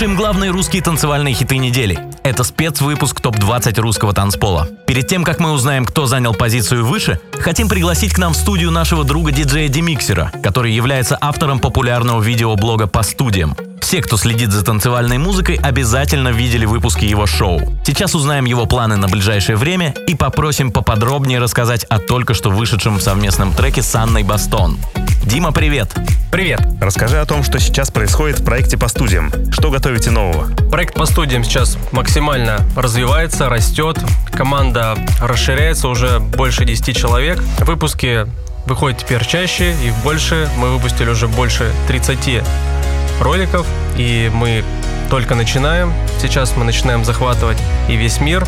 Слушаем главные русские танцевальные хиты недели. Это спецвыпуск ТОП-20 русского танцпола. Перед тем, как мы узнаем, кто занял позицию выше, хотим пригласить к нам в студию нашего друга диджея Демиксера, который является автором популярного видеоблога по студиям. Все, кто следит за танцевальной музыкой, обязательно видели выпуски его шоу. Сейчас узнаем его планы на ближайшее время и попросим поподробнее рассказать о только что вышедшем совместном треке с Анной Бастон. Дима, привет! Привет! Расскажи о том, что сейчас происходит в проекте по студиям. Что готовите нового? Проект по студиям сейчас максимально развивается, растет. Команда расширяется, уже больше 10 человек. Выпуски выходят теперь чаще и больше. Мы выпустили уже больше 30 роликов, и мы только начинаем. Сейчас мы начинаем захватывать и весь мир.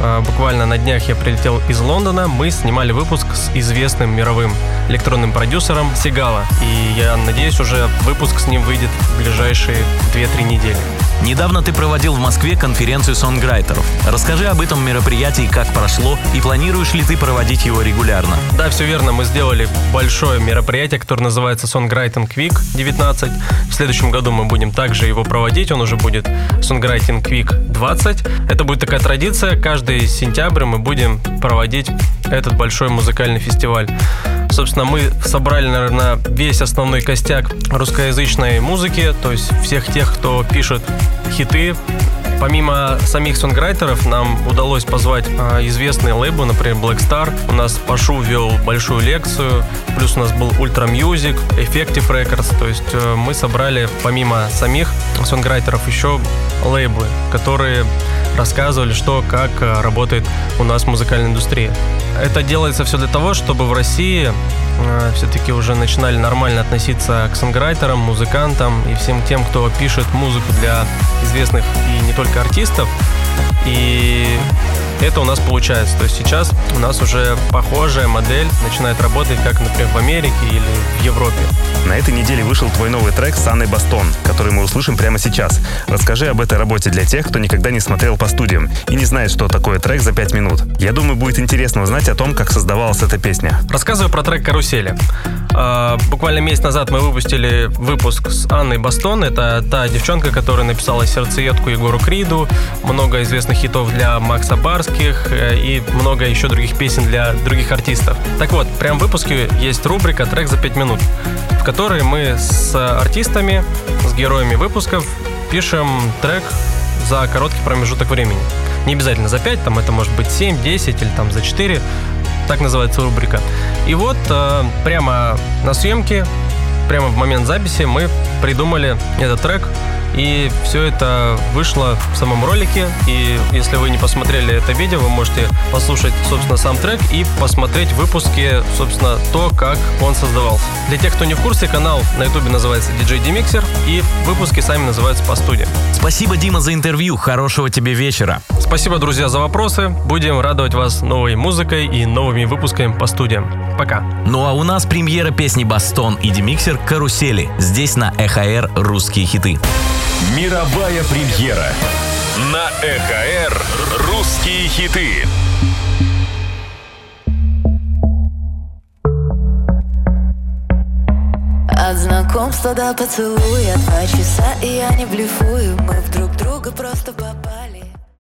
А, буквально на днях я прилетел из Лондона. Мы снимали выпуск с известным мировым электронным продюсером Сигала. И я надеюсь, уже выпуск с ним выйдет в ближайшие 2-3 недели. Недавно ты проводил в Москве конференцию сонграйтеров. Расскажи об этом мероприятии, как прошло, и планируешь ли ты проводить его регулярно? Да, все верно. Мы сделали большое мероприятие, которое называется Songwriting Week 19. В следующем году мы будем также его проводить. Он уже будет Songwriting Week 20. Это будет такая традиция. Каждый сентябрь мы будем проводить этот большой музыкальный фестиваль. Собственно, мы собрали, наверное, весь основной костяк русскоязычной музыки, то есть всех тех, кто пишет хиты. Помимо самих сонграйтеров, нам удалось позвать а, известные лейблы, например, Black Star. У нас Пашу вел большую лекцию, плюс у нас был Ultra Music, Effective Records. То есть э, мы собрали, помимо самих сонграйтеров, еще лейблы, которые рассказывали, что, как э, работает у нас музыкальная индустрия. Это делается все для того, чтобы в России э, все-таки уже начинали нормально относиться к сонграйтерам, музыкантам и всем тем, кто пишет музыку для известных и не только артистов. И это у нас получается. То есть сейчас у нас уже похожая модель начинает работать, как, например, в Америке или в Европе. На этой неделе вышел твой новый трек с Анной Бастон, который мы услышим прямо сейчас. Расскажи об этой работе для тех, кто никогда не смотрел по студиям и не знает, что такое трек за 5 минут. Я думаю, будет интересно узнать о том, как создавалась эта песня. Рассказываю про трек «Карусели». А, буквально месяц назад мы выпустили выпуск с Анной Бастон. Это та девчонка, которая написала сердцеедку Егору Криду, много известных хитов для Макса Барских э, и много еще других песен для других артистов. Так вот, прям в выпуске есть рубрика «Трек за 5 минут», в которой мы с артистами, с героями выпусков пишем трек за короткий промежуток времени. Не обязательно за 5, там это может быть 7, 10 или там за 4 так называется рубрика. И вот э, прямо на съемке, прямо в момент записи мы придумали этот трек, и все это вышло в самом ролике. И если вы не посмотрели это видео, вы можете послушать, собственно, сам трек и посмотреть в выпуске, собственно, то, как он создавался. Для тех, кто не в курсе, канал на ютубе называется DJ Demixer, и выпуски сами называются по студии. Спасибо, Дима, за интервью. Хорошего тебе вечера. Спасибо, друзья, за вопросы. Будем радовать вас новой музыкой и новыми выпусками по студиям. Пока. Ну а у нас премьера песни «Бастон» и «Демиксер» «Карусели». Здесь на ЭХР «Русские хиты». Мировая премьера. На ЭХР «Русские хиты». От знакомства до поцелуя Два часа и я не блефую. Мы в друг друга просто попали